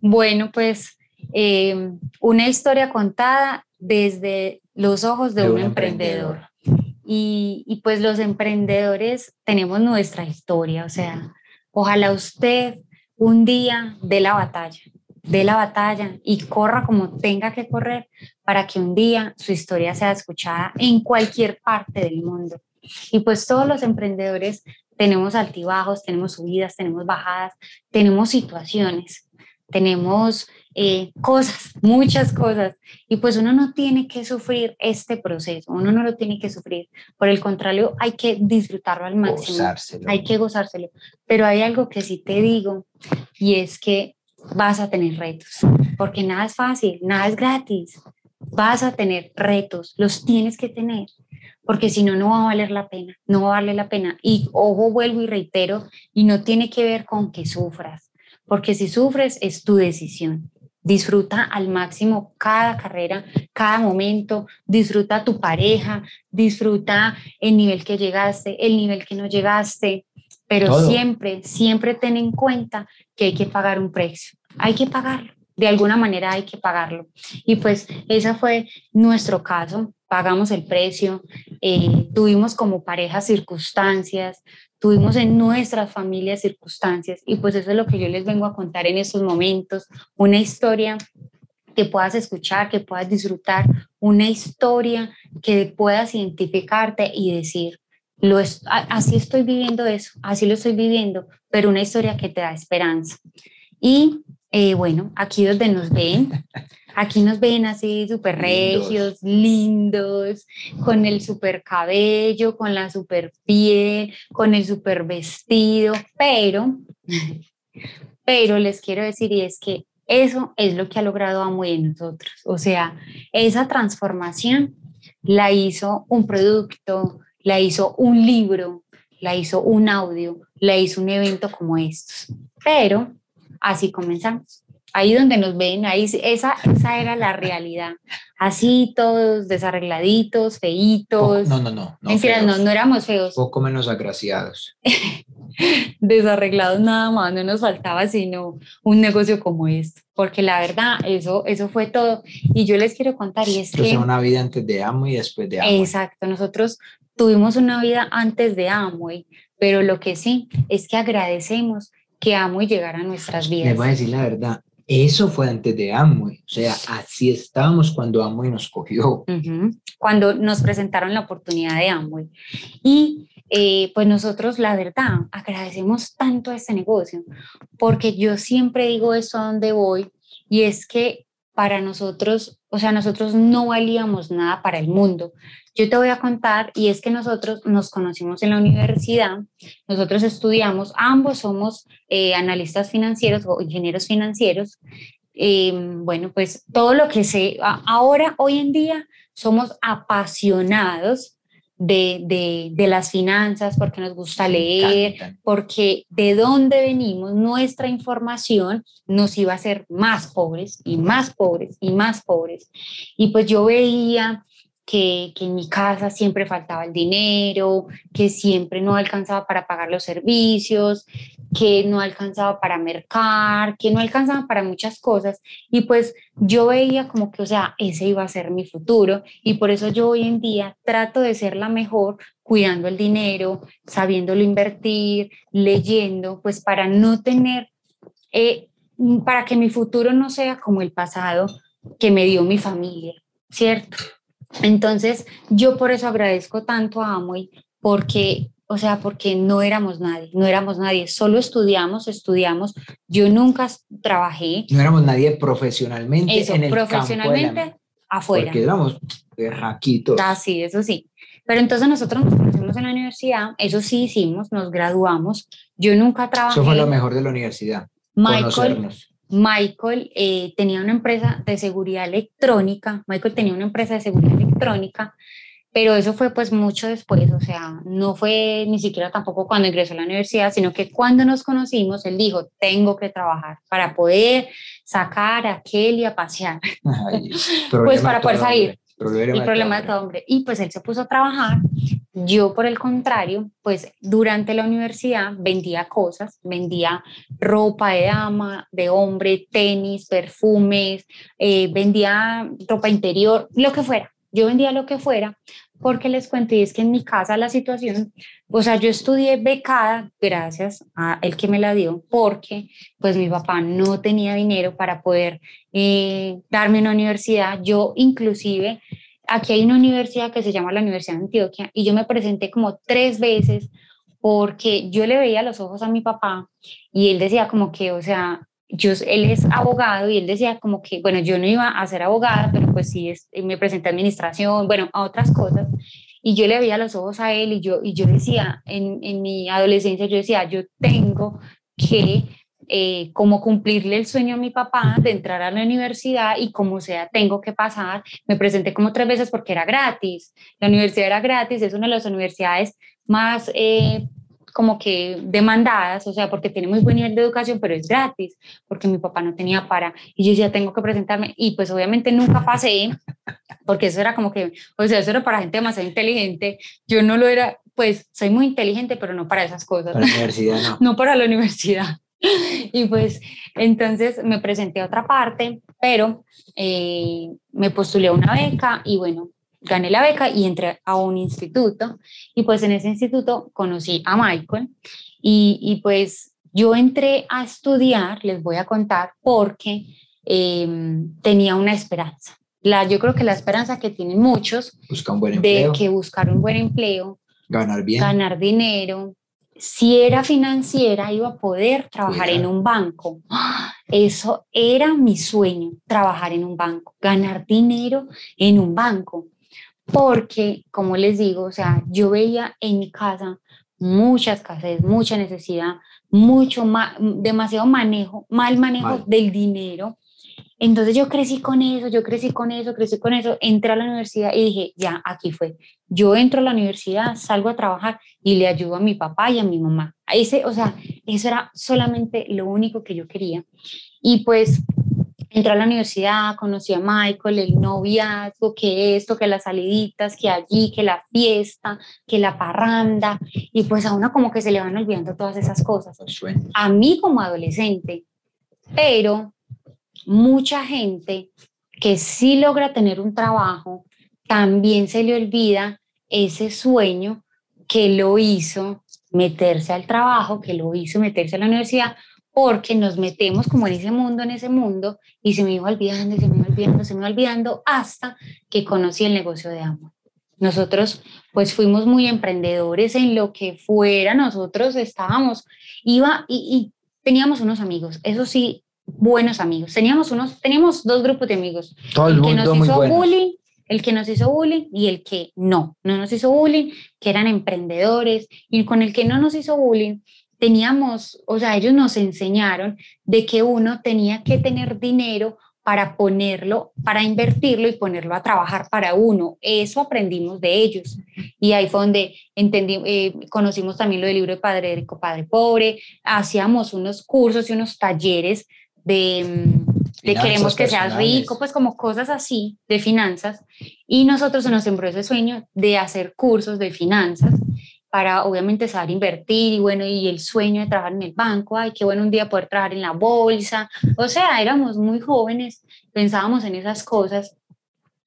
Bueno, pues eh, una historia contada desde los ojos de, un, emprendedor. Y, y, pues los emprendedores tenemos nuestra historia, o sea, ojalá usted un día dé la batalla, dé la batalla y corra como tenga que correr para que un día su historia sea escuchada en cualquier parte del mundo. Y pues todos los emprendedores tenemos altibajos, tenemos subidas, tenemos bajadas, tenemos situaciones, tenemos eh, cosas, muchas cosas. Y pues uno no tiene que sufrir este proceso, uno no lo tiene que sufrir. Por el contrario, hay que disfrutarlo al máximo. Hay que gozárselo. Pero hay algo que sí te digo y es que vas a tener retos, porque nada es fácil, nada es gratis. Vas a tener retos, los tienes que tener, porque si no, no va a valer la pena, no va a valer la pena. Y ojo, vuelvo y reitero, y no tiene que ver con que sufras, porque si sufres es tu decisión. Disfruta al máximo cada carrera, cada momento, disfruta tu pareja, disfruta el nivel que llegaste, el nivel que no llegaste, pero siempre, siempre ten en cuenta que hay que pagar un precio, hay que pagarlo, de alguna manera hay que pagarlo. Y pues ese fue nuestro caso, pagamos el precio, eh, tuvimos como pareja circunstancias, tuvimos en nuestras familias circunstancias y pues eso es lo que yo les vengo a contar en estos momentos, una historia que puedas escuchar, que puedas disfrutar, una historia que puedas identificarte y decir, lo así estoy viviendo eso, así lo estoy viviendo, pero una historia que te da esperanza. Y eh, bueno, aquí donde nos ven, Aquí nos ven así súper regios, lindos, con el súper cabello, con la súper piel, con el súper vestido, pero, pero les quiero decir y es que eso es lo que ha logrado Amway en nosotros. O sea, esa transformación la hizo un producto, la hizo un libro, la hizo un audio, la hizo un evento como estos. Pero así comenzamos ahí donde nos ven, ahí esa, esa era la realidad. Así todos desarregladitos, feitos. no, no, no. No, no, no éramos feos. Poco menos agraciados. Desarreglados nada más, no nos faltaba sino un negocio como este, porque la verdad, eso, eso fue todo. Y yo les quiero contar, y es que... una vida antes de Amo y después de Amo. Exacto, nosotros tuvimos una vida antes de Amway, pero lo que sí es que agradecemos que Amway llegara a nuestras vidas. Les voy a decir la verdad, eso fue antes de Amway, o sea, así estábamos cuando Amway nos cogió. Cuando nos presentaron la oportunidad de Amway. Y eh, pues nosotros, la verdad, agradecemos tanto a este negocio, porque yo siempre digo esto a donde voy, y es que para nosotros, o sea, nosotros no valíamos nada para el mundo. Yo te voy a contar, y es que nosotros nos conocimos en la universidad, nosotros estudiamos, ambos somos eh, analistas financieros o ingenieros financieros. Em, bueno, pues todo lo que sé, ahora, hoy en día, somos apasionados de, de, de, las finanzas, porque nos gusta leer, porque de dónde venimos, nuestra información nos iba a hacer más pobres y más pobres y más pobres. Y pues yo veía que, en mi casa siempre faltaba el dinero, que siempre no alcanzaba para pagar los servicios, que no alcanzaba para mercar, que no alcanzaba para muchas cosas. Y pues yo veía como que, o sea, ese iba a ser mi futuro. Y por eso yo hoy en día trato de ser la mejor cuidando el dinero, sabiéndolo invertir, leyendo, pues para no tener, eh, para que mi futuro no sea como el pasado que me dio mi familia, ¿cierto? Entonces, yo por eso agradezco tanto a Amoy, porque, o sea, porque no éramos nadie, no éramos nadie, solo estudiamos, estudiamos. Yo nunca trabajé. No éramos nadie profesionalmente. Eso, en el profesionalmente afuera. Porque éramos raquitos. Ah, sí, eso sí. Pero entonces nosotros nos conocimos en la universidad, eso sí hicimos, nos graduamos. Yo nunca trabajé. Eso fue lo mejor de la universidad. Michael, conocernos. Michael eh, tenía una empresa de seguridad electrónica, Michael tenía una empresa de seguridad electrónica, pero eso fue pues mucho después, o sea, no fue ni siquiera tampoco cuando ingresó a la universidad, sino que cuando nos conocimos, él dijo, tengo que trabajar para poder sacar a Kelly a pasear, pues para poder salir. Problema el problema de todo todo hombre. Y pues él se puso a trabajar. Yo, por el contrario, pues durante la universidad vendía cosas, vendía ropa de dama, de hombre, tenis, perfumes, eh, vendía ropa interior, lo que fuera. Yo vendía lo que fuera porque les cuento y es que en mi casa la situación, o sea, yo estudié becada gracias a el que me la dio porque pues mi papá no tenía dinero para poder eh, darme una universidad. Yo inclusive, aquí hay una universidad que se llama la Universidad de Antioquia y yo me presenté como tres veces porque yo le veía los ojos a mi papá y él decía como que, o sea, yo, él es abogado y él decía como que, bueno, yo no iba a ser abogada, pero pues sí, es, me presenté a administración, bueno, a otras cosas. Y yo le veía los ojos a él y yo, y yo decía, en, en mi adolescencia, yo decía, yo tengo que eh, como cumplirle el sueño a mi papá de entrar a la universidad y como sea, tengo que pasar. Me presenté como tres veces porque era gratis. La universidad era gratis, es una de las universidades más eh, como que demandadas, o sea, porque tiene muy buen nivel de educación, pero es gratis, porque mi papá no tenía para, y yo decía, tengo que presentarme, y pues obviamente nunca pasé, porque eso era como que, o sea, eso era para gente demasiado inteligente, yo no lo era, pues soy muy inteligente, pero no para esas cosas. Para la universidad, no. no para la universidad. Y pues entonces me presenté a otra parte, pero eh, me postulé a una beca y bueno, gané la beca y entré a un instituto y pues en ese instituto conocí a Michael y, y pues yo entré a estudiar, les voy a contar, porque em, tenía una esperanza. La, yo creo que la esperanza que tienen muchos un buen de que buscar un buen empleo, Ganar bien. ganar dinero, si era financiera, iba a poder trabajar Cuidado. en un banco. Eso era mi sueño, trabajar en un banco, ganar dinero en un banco. Porque, como les digo, o sea, yo veía en mi casa mucha escasez, mucha necesidad, mucho ma- demasiado manejo, mal manejo Mal. del dinero. Entonces yo crecí con eso, yo crecí con eso, crecí con eso, entré a la universidad y dije, ya, aquí fue. Yo entro a la universidad, salgo a trabajar y le ayudo a mi papá y a mi mamá. Ese, o sea, eso era solamente lo único que yo quería. Y pues entré a la universidad, conocí a Michael, el noviazgo, que esto, que las saliditas, que allí, que la fiesta, que la parranda. Y pues a uno como que se le van olvidando todas esas cosas a mí como adolescente, pero mucha gente que sí logra tener un trabajo, también se le olvida ese sueño que lo hizo meterse al trabajo, que lo hizo meterse a la universidad, porque nos metemos como en ese mundo, en ese mundo, y se me iba olvidando, se me iba olvidando, se me iba olvidando, hasta que conocí el negocio de amor. Nosotros pues fuimos muy emprendedores en lo que fuera, nosotros estábamos, iba y, y teníamos unos amigos, eso sí, buenos amigos. Teníamos unos, teníamos dos grupos de amigos, Todo el el que nos hizo bullying, el que nos hizo bullying y el que no, no nos hizo bullying, que eran emprendedores y con el que no nos hizo bullying teníamos, o sea, ellos nos enseñaron de que uno tenía que tener dinero para ponerlo, para invertirlo y ponerlo a trabajar para uno. Eso aprendimos de ellos. Y ahí fue donde entendí, eh, conocimos también lo del libro de Padre Rico, Padre Pobre, hacíamos unos cursos y unos talleres de, mm, de queremos que seas personales. rico, pues como cosas así de finanzas. Y nosotros se nos sembró ese sueño de hacer cursos de finanzas para obviamente saber invertir y bueno, y el sueño de trabajar en el banco, ay, qué bueno un día poder trabajar en la bolsa. O sea, éramos muy jóvenes, pensábamos en esas cosas.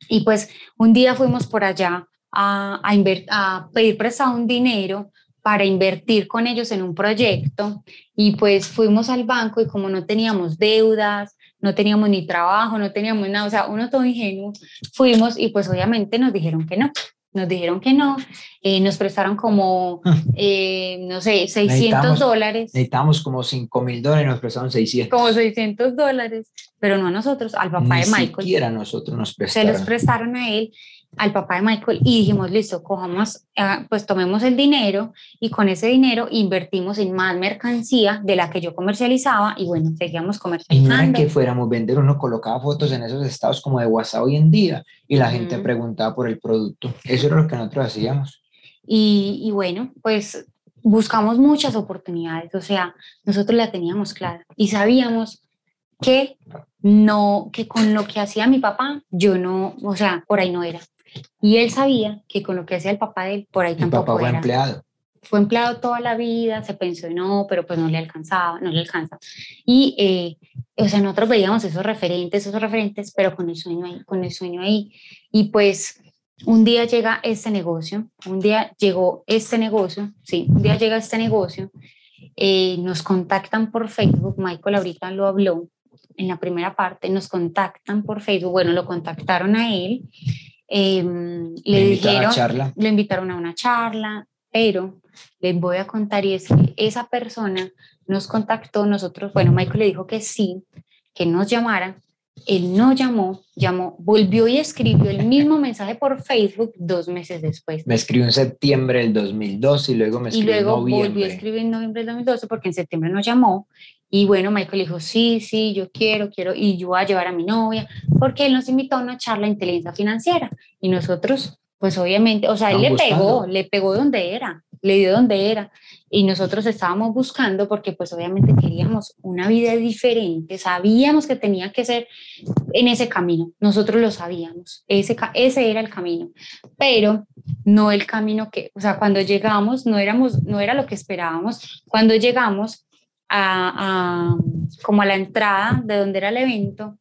Y pues un día fuimos por allá a, a, a pedir prestado un dinero para invertir con ellos en un proyecto y pues fuimos al banco y como no teníamos deudas, no teníamos ni trabajo, no teníamos nada, o sea, uno todo ingenuo, fuimos y pues obviamente nos dijeron que no, nos dijeron que no, eh, nos prestaron como, eh, no sé, 600 Necesitamos- dólares, Necesitamos como 5 mil dólares nos prestaron 600. como 600 dólares, pero no a nosotros, al papá Ni de Michael. siquiera nosotros nos se prestaron. los prestaron a él, al papá de Michael, y dijimos, listo, cojamos, ah, pues tomemos el dinero y con ese dinero invertimos en más mercancía de la que yo comercializaba y bueno, seguíamos Y no era comercializando. que fuéramos vender, uno colocaba fotos en esos estados como de WhatsApp hoy en día y la gente preguntaba por el producto. Eso era lo que nosotros hacíamos. Y, y bueno, pues buscamos muchas oportunidades, o sea, nosotros la teníamos clara y sabíamos que no, que con lo que hacía mi papá, yo no, o sea, por ahí no era. Y él sabía que con lo que hacía el papá de él, por ahí tampoco papá fue era. empleado. Fue empleado toda la vida, se pensó no, pero pues no le alcanzaba, no le alcanza. Y, eh, o sea, nosotros veíamos esos referentes, esos referentes, pero con el sueño ahí, con el sueño ahí. Y pues un día llega este negocio, un día llegó este negocio, sí, un día llega este negocio, eh, nos contactan por Facebook, Michael ahorita lo habló en la primera parte, nos contactan por Facebook, bueno, lo contactaron a él, em, le dijeron, charla. le invitaron a una charla, pero les voy a contar y es que esa persona nos contactó, nosotros, bueno, Michael le dijo que sí, que nos llamara, él no llamó, llamó, volvió y escribió el mismo mensaje por Facebook dos meses después. Me escribió en septiembre del 2012 y luego me escribió y luego en noviembre. volvió a escribir en noviembre del 2012 porque en septiembre nos llamó y bueno, Michael dijo, sí, sí, yo quiero, quiero, y yo voy a llevar a mi novia, porque él nos invitó a una charla de inteligencia financiera. Y nosotros, pues obviamente, o sea, él le pegó, le pegó donde era, le dio donde era. Y nosotros estábamos buscando porque pues obviamente queríamos una vida diferente, sabíamos que tenía que ser en ese camino, nosotros lo sabíamos, ese, ese era el camino, pero no el camino que, o sea, cuando llegamos no éramos, no era lo que esperábamos, cuando llegamos a, como a la entrada de donde era el evento,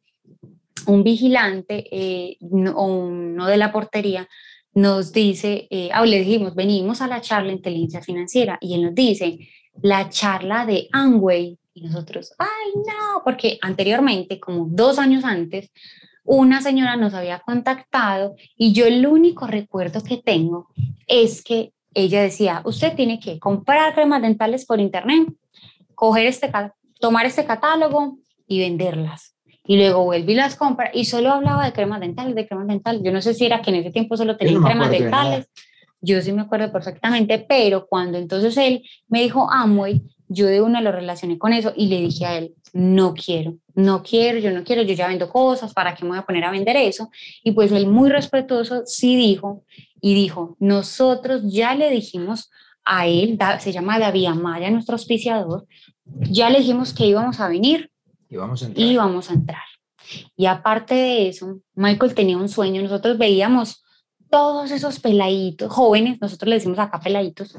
un vigilante eh, o uno de la portería nos dice, eh, ah, le dijimos, venimos a la charla de inteligencia financiera y él nos dice, la charla de Amway. Y nosotros, ay, no, porque anteriormente, como dos años antes, una señora nos había contactado y yo el único recuerdo que tengo es que ella decía, usted tiene que comprar cremas dentales por internet, coger este, tomar este catálogo y venderlas. Y luego vuelve y las compra y solo hablaba de cremas dentales, de cremas dentales. Yo no sé si era que en ese tiempo solo tenían me cremas dentales. Yo sí me acuerdo perfectamente, pero cuando entonces él me dijo Amway, yo de una lo relacioné con eso y le dije a él, no quiero, no quiero, yo no quiero, yo ya vendo cosas, ¿para qué me voy a poner a vender eso? Y pues él muy respetuoso sí dijo y dijo, nosotros ya le dijimos a él, se llama David Amaya, nuestro auspiciador, ya le dijimos que íbamos a venir Y vamos a entrar. y vamos a entrar. Y aparte de eso, Michael tenía un sueño, nosotros veíamos todos esos peladitos, jóvenes, nosotros le decimos acá peladitos,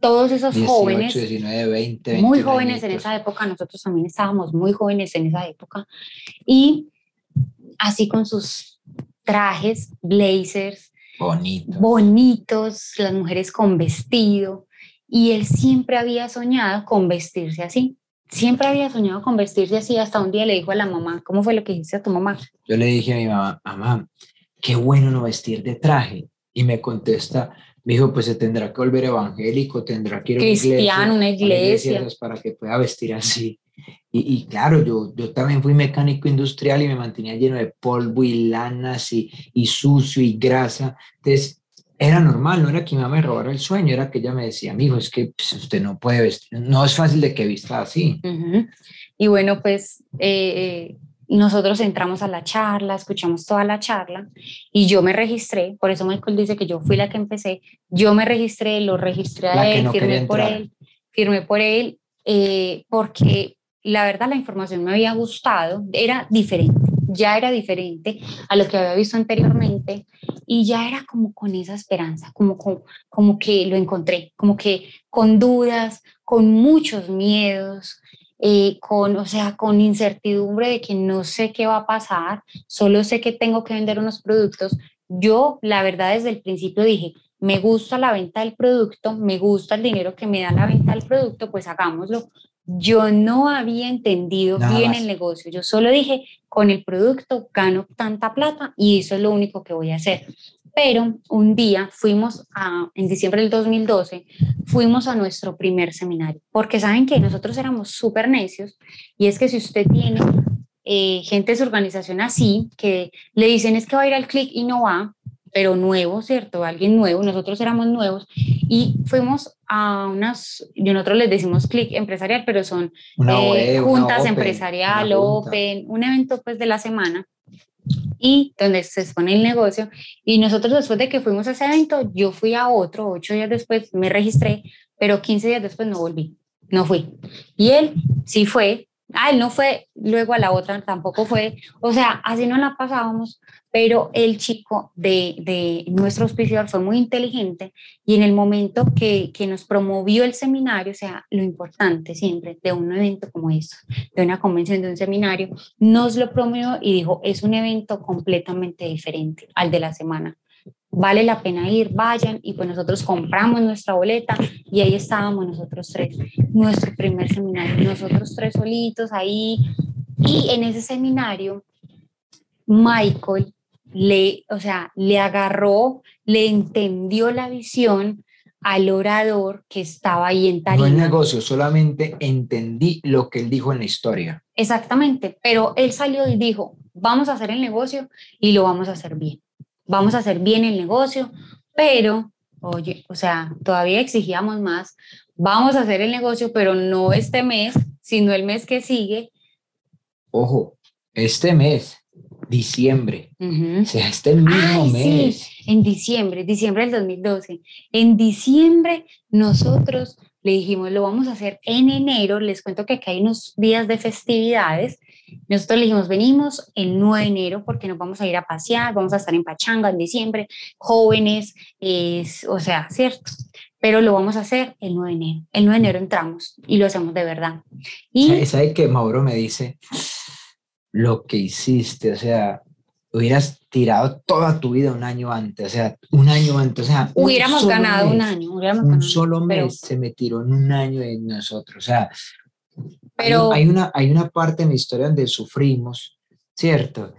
todos esos 18, jóvenes 19, 20, muy 21 jóvenes en esa época, nosotros también estábamos muy jóvenes en esa época, y así con sus trajes, blazers, Bonito. bonitos, las mujeres con vestido, y él siempre había soñado con vestirse así. Siempre había soñado con vestirse así, hasta un día le dijo a la mamá, ¿cómo fue lo que dijiste a tu mamá? Yo le dije a mi mamá, mamá, qué bueno no vestir de traje. Y me contesta, me dijo, pues se tendrá que volver evangélico, tendrá que ir a una Cristiano, una iglesia. para que pueda vestir así. Y, y claro, yo, yo también fui mecánico industrial y me mantenía lleno de polvo y lanas y, y sucio y grasa. Entonces, era normal, no era que mi mamá me robara el sueño, era que ella me decía, amigo, es que pues, usted no puede vestir, no es fácil de que vista así. Y bueno, pues eh, nosotros entramos a la charla, escuchamos toda la charla y yo me registré, por eso Michael dice que yo fui la que empecé, yo me registré, lo registré a él, no firmé por él, firmé por él, eh, porque la verdad la información me había gustado, era diferente, ya era diferente a lo que había visto anteriormente y ya era como con esa esperanza, como, como, como que lo encontré, como que con dudas, con muchos miedos, eh, con, o sea, con incertidumbre de que no sé qué va a pasar, solo sé que tengo que vender unos productos. Yo, la verdad, desde el principio dije, me gusta la venta del producto, me gusta el dinero que me da la venta del producto, pues hagámoslo. Yo no había entendido Nada bien más. el negocio, yo solo dije, con el producto gano tanta plata y eso es lo único que voy a hacer. Pero un día fuimos a, en diciembre del 2012, fuimos a nuestro primer seminario, porque saben que nosotros éramos súper necios y es que si usted tiene eh, gente de su organización así, que le dicen es que va a ir al clic y no va, pero nuevo, ¿cierto? Alguien nuevo, nosotros éramos nuevos y fuimos a unas, y nosotros les decimos clic empresarial, pero son eh, una juntas open, empresarial, open, un evento pues de la semana y donde se expone el negocio. Y nosotros después de que fuimos a ese evento, yo fui a otro, ocho días después me registré, pero 15 días después no volví, no fui. Y él sí fue, Ah, él no fue, luego a la otra tampoco fue, o sea, así no la pasábamos, pero el chico de, de nuestro auspiciador fue muy inteligente y en el momento que, que, nos promovió el seminario, o sea, lo importante siempre de un evento como esto, de una convención, de un seminario, nos lo promovió y dijo, es un evento completamente diferente al de la semana vale la pena ir, vayan, y pues nosotros compramos nuestra boleta y ahí estábamos nosotros tres, nuestro primer seminario, nosotros tres solitos ahí, y en ese seminario, Michael le, o sea, le agarró, le entendió la visión al orador que estaba ahí en tarima. No el negocio, solamente entendí lo que él dijo en la historia. Exactamente, pero él salió y dijo, vamos a hacer el negocio y lo vamos a hacer bien vamos a hacer bien el negocio, pero, oye, o sea, todavía exigíamos más, vamos a hacer el negocio, pero no este mes, sino el mes que sigue. Ojo, este mes, diciembre, o sea, este mismo mes. Sí, en diciembre, diciembre del 2012. En diciembre nosotros le dijimos, lo vamos a hacer en enero, les cuento que aquí hay unos días de festividades, nosotros le dijimos, venimos el 9 de enero porque nos vamos a ir a pasear, vamos a estar en Pachanga en diciembre, jóvenes, es, o sea, ¿cierto? Pero lo vamos a hacer el 9 de enero. El 9 de enero entramos y lo hacemos de verdad. Y ¿Sabe que Mauro me dice? Lo que hiciste, o sea, hubieras tirado toda tu vida un año antes, o sea, un año antes, o sea, hubiéramos ganado un año, un solo mes se me tiró en un año de nosotros, o sea, pero hay, una, hay una parte en la historia donde sufrimos, ¿cierto?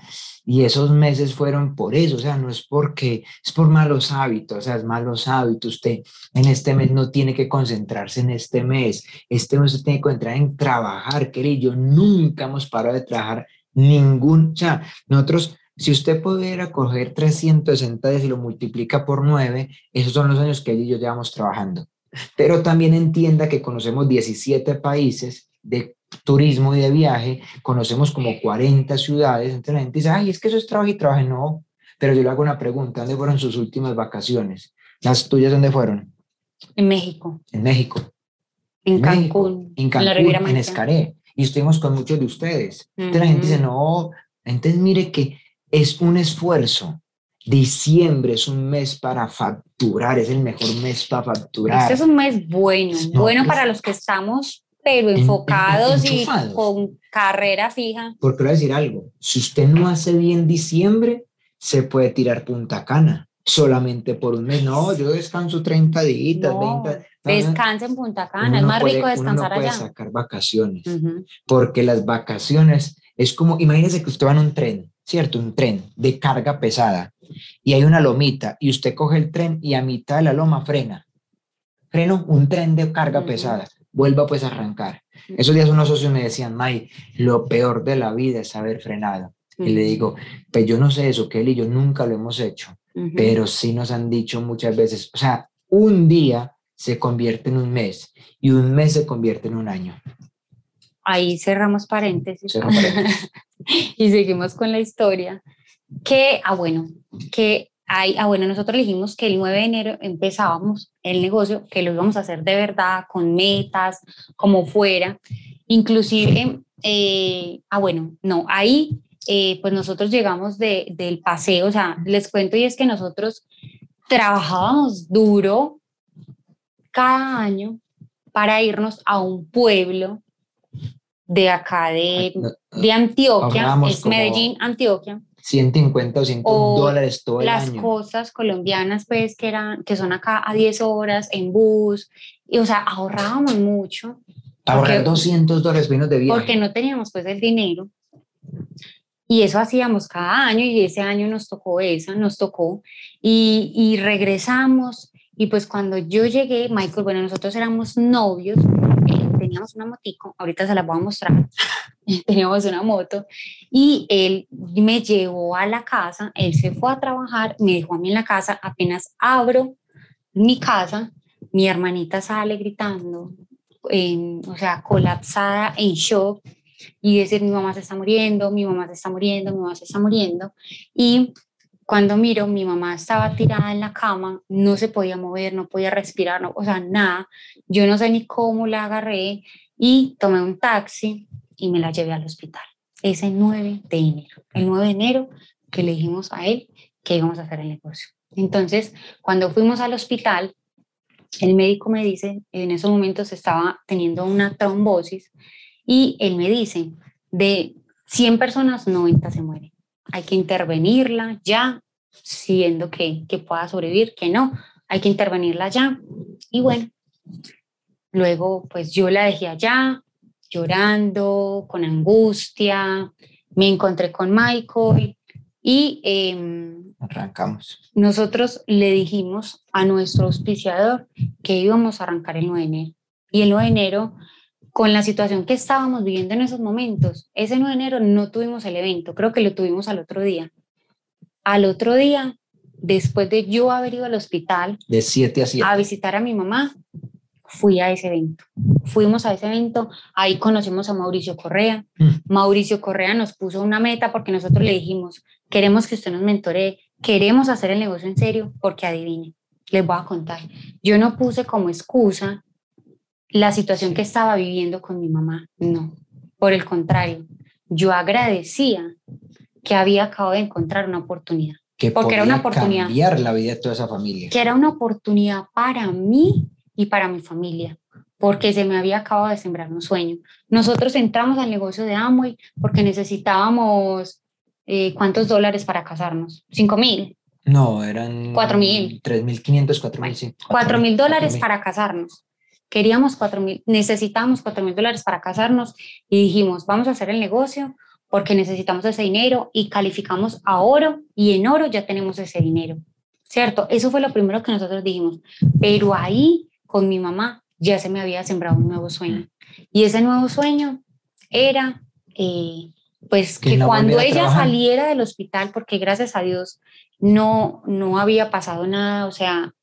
Y esos meses fueron por eso, o sea, no es porque, es por malos hábitos, o sea, es malos hábitos. Usted en este mes no tiene que concentrarse en este mes, este mes se tiene que concentrar en trabajar, querido. Nunca hemos parado de trabajar ningún, o sea, nosotros, si usted pudiera coger 360 días y lo multiplica por 9, esos son los años que él y yo llevamos trabajando. Pero también entienda que conocemos 17 países de turismo y de viaje, conocemos como 40 ciudades, entonces la gente dice, ay, es que eso es trabajo y trabajo, no, pero yo le hago una pregunta, ¿dónde fueron sus últimas vacaciones? ¿Las tuyas dónde fueron? En México. En México. En Cancún. en Cancún, en, Escaré. Y estuvimos con muchos de ustedes. Entonces la gente dice, no, entonces mire que es un esfuerzo. Diciembre es un mes para facturar, es el mejor mes para facturar. Este es un mes bueno, bueno para los que estamos pero enfocados y con carrera fija. Porque voy a decir algo, si usted no hace bien diciembre, se puede tirar punta cana solamente por un mes. No, yo descanso 30 días, no, 20. descansa en Punta Cana, es más rico descansar uno no puede sacar vacaciones, porque las vacaciones es como, imagínese que usted va en un tren, ¿cierto? Un tren de carga pesada y hay una lomita y usted coge el tren y a mitad de la loma frena. Freno, un tren de carga pesada vuelva pues a arrancar. Esos días unos socios me decían, May, lo peor de la vida es haber frenado. Y le digo, pues yo no sé eso, que él y yo nunca lo hemos hecho, pero sí nos han dicho muchas veces, o sea, un día se convierte en un mes y un mes se convierte en un año. Ahí cerramos paréntesis. paréntesis. y seguimos con la historia. Que, ah, bueno, que ah, bueno, nosotros dijimos que el 9 de enero empezábamos el negocio, que lo íbamos a hacer de verdad, con metas, como fuera. Inclusive, eh, ah, bueno, no, ahí eh, pues nosotros llegamos de, del paseo, o sea, les cuento y es que nosotros trabajábamos duro cada año para irnos a un pueblo de acá de, de Antioquia, es Medellín, Antioquia, 150 o 100 dólares todo el año. Las cosas colombianas, pues, que, eran, que son acá a 10 horas en bus, y, o sea, ahorrábamos mucho. Ahorrar 200 dólares menos de viaje. Porque no teníamos, pues, el dinero. Y eso hacíamos cada año, y ese año nos tocó esa, nos tocó, y, y regresamos, y pues cuando yo llegué, Michael, bueno, nosotros éramos novios, teníamos una motico, ahorita se la voy a mostrar, teníamos una moto y él me llevó a la casa, él se fue a trabajar, me dejó a mí en la casa, apenas abro mi casa, mi hermanita sale gritando, o sea, colapsada, en shock, y decir, mi mamá se está muriendo, mi mamá se está muriendo, mi mamá se está muriendo, y cuando miro, mi mamá estaba tirada en la cama, no se podía mover, no podía respirar, no, o sea, nada. Yo no sé ni cómo la agarré y tomé un taxi y me la llevé al hospital. Ese 9 de enero, el 9 de enero que le dijimos a él que íbamos a hacer el negocio. Entonces, cuando fuimos al hospital, el médico me dice, en esos momentos estaba teniendo una trombosis y él me dice, de 100 personas, 90 se mueren. Hay que intervenirla ya, siendo que, que pueda sobrevivir, que no, hay que intervenirla ya. Y bueno, luego pues yo la dejé allá, llorando, con angustia, me encontré con Michael y em, arrancamos. Nosotros le dijimos a nuestro auspiciador que íbamos a arrancar el 9 de enero. Y el 9 de enero, con la situación que estábamos viviendo en esos momentos, ese 9 de enero no tuvimos el evento, creo que lo tuvimos al otro día. Al otro día, después de yo haber ido al hospital, de 7 a 7, a visitar a mi mamá, fui a ese evento. Fuimos a ese evento, ahí conocimos a Mauricio Correa. Mm. Mauricio Correa nos puso una meta porque nosotros le dijimos, queremos que usted nos mentoree, queremos hacer el negocio en serio, porque adivine, les voy a contar. Yo no puse como excusa la situación que estaba viviendo con mi mamá, no. Por el contrario, yo agradecía que había acabado de encontrar una oportunidad. Que porque era una oportunidad. Cambiar la vida de toda esa familia. Que era una oportunidad para mí y para mi familia, porque se me había acabado de sembrar un sueño. Nosotros entramos al negocio de Amway porque necesitábamos, eh, ¿cuántos dólares para casarnos? ¿Cinco mil? No, eran... Cuatro mil. Tres mil quinientos, cuatro mil, sí. Cuatro mil dólares para casarnos. Queríamos cuatro mil, necesitábamos cuatro mil dólares para casarnos y dijimos, vamos a hacer el negocio porque necesitamos ese dinero y calificamos a oro y en oro ya tenemos ese dinero. ¿Cierto? Eso fue lo primero que nosotros dijimos. Pero ahí con mi mamá ya se me había sembrado un nuevo sueño. Y ese nuevo sueño era, eh, pues, que cuando ella saliera del hospital, porque gracias a Dios no, no había pasado nada, o sea,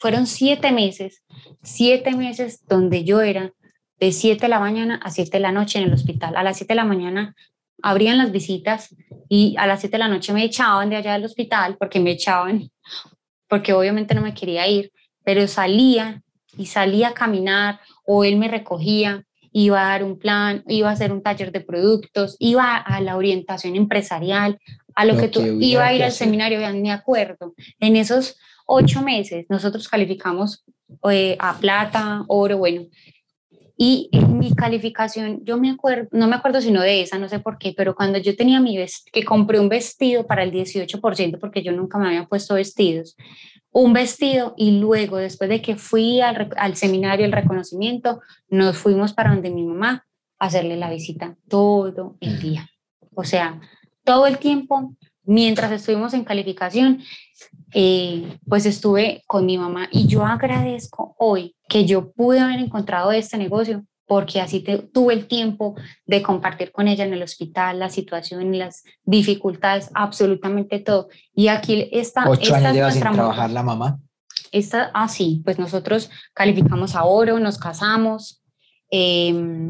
fueron siete meses, siete meses donde yo era de siete de la mañana a siete de la noche en el hospital. A las siete de la mañana abrían las visitas y a las siete de la noche me echaban de allá del hospital porque me echaban, porque obviamente no me quería ir, pero salía y salía a caminar o él me recogía, iba a dar un plan, iba a hacer un taller de productos, iba a la orientación empresarial, a lo, que tú iba a ir al seminario, vean, me acuerdo. En esos ocho meses nosotros calificamos eh, a plata, oro, bueno. Y en mi calificación, yo me acuerdo, no me acuerdo sino de esa, no sé por qué, pero cuando yo tenía mi vestido, que compré un vestido para el 18%, porque yo nunca me había puesto vestidos, un vestido y luego, después de que fui al, al seminario, el reconocimiento, nos fuimos para donde mi mamá a hacerle la visita todo el día. O sea, todo el tiempo, mientras estuvimos en calificación, eh, pues estuve con mi mamá y yo agradezco hoy que yo pude haber encontrado este negocio porque así tuve el tiempo de compartir con ella en el hospital la situación, las dificultades, absolutamente todo. Y aquí está... Ocho años lleva sin trabajar la mamá. Esta, ah, sí, pues nosotros calificamos a oro, nos casamos, em,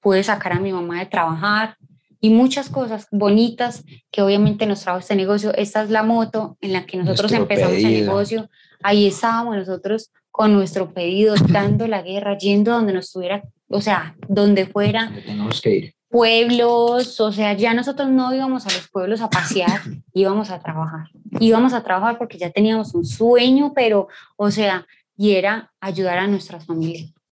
pude sacar a mi mamá de trabajar y muchas cosas bonitas que obviamente nos trajo este negocio. Esta es la moto en la que nosotros empezamos el negocio. Ahí estábamos nosotros con nuestro pedido, dando la guerra, yendo donde nos tuviera o sea, donde fuera. Tenemos que ir. Pueblos, o sea, ya nosotros no íbamos a los pueblos a pasear, íbamos a trabajar. Íbamos a trabajar porque ya teníamos un sueño, pero, o sea, y era ayudar a nuestras familias.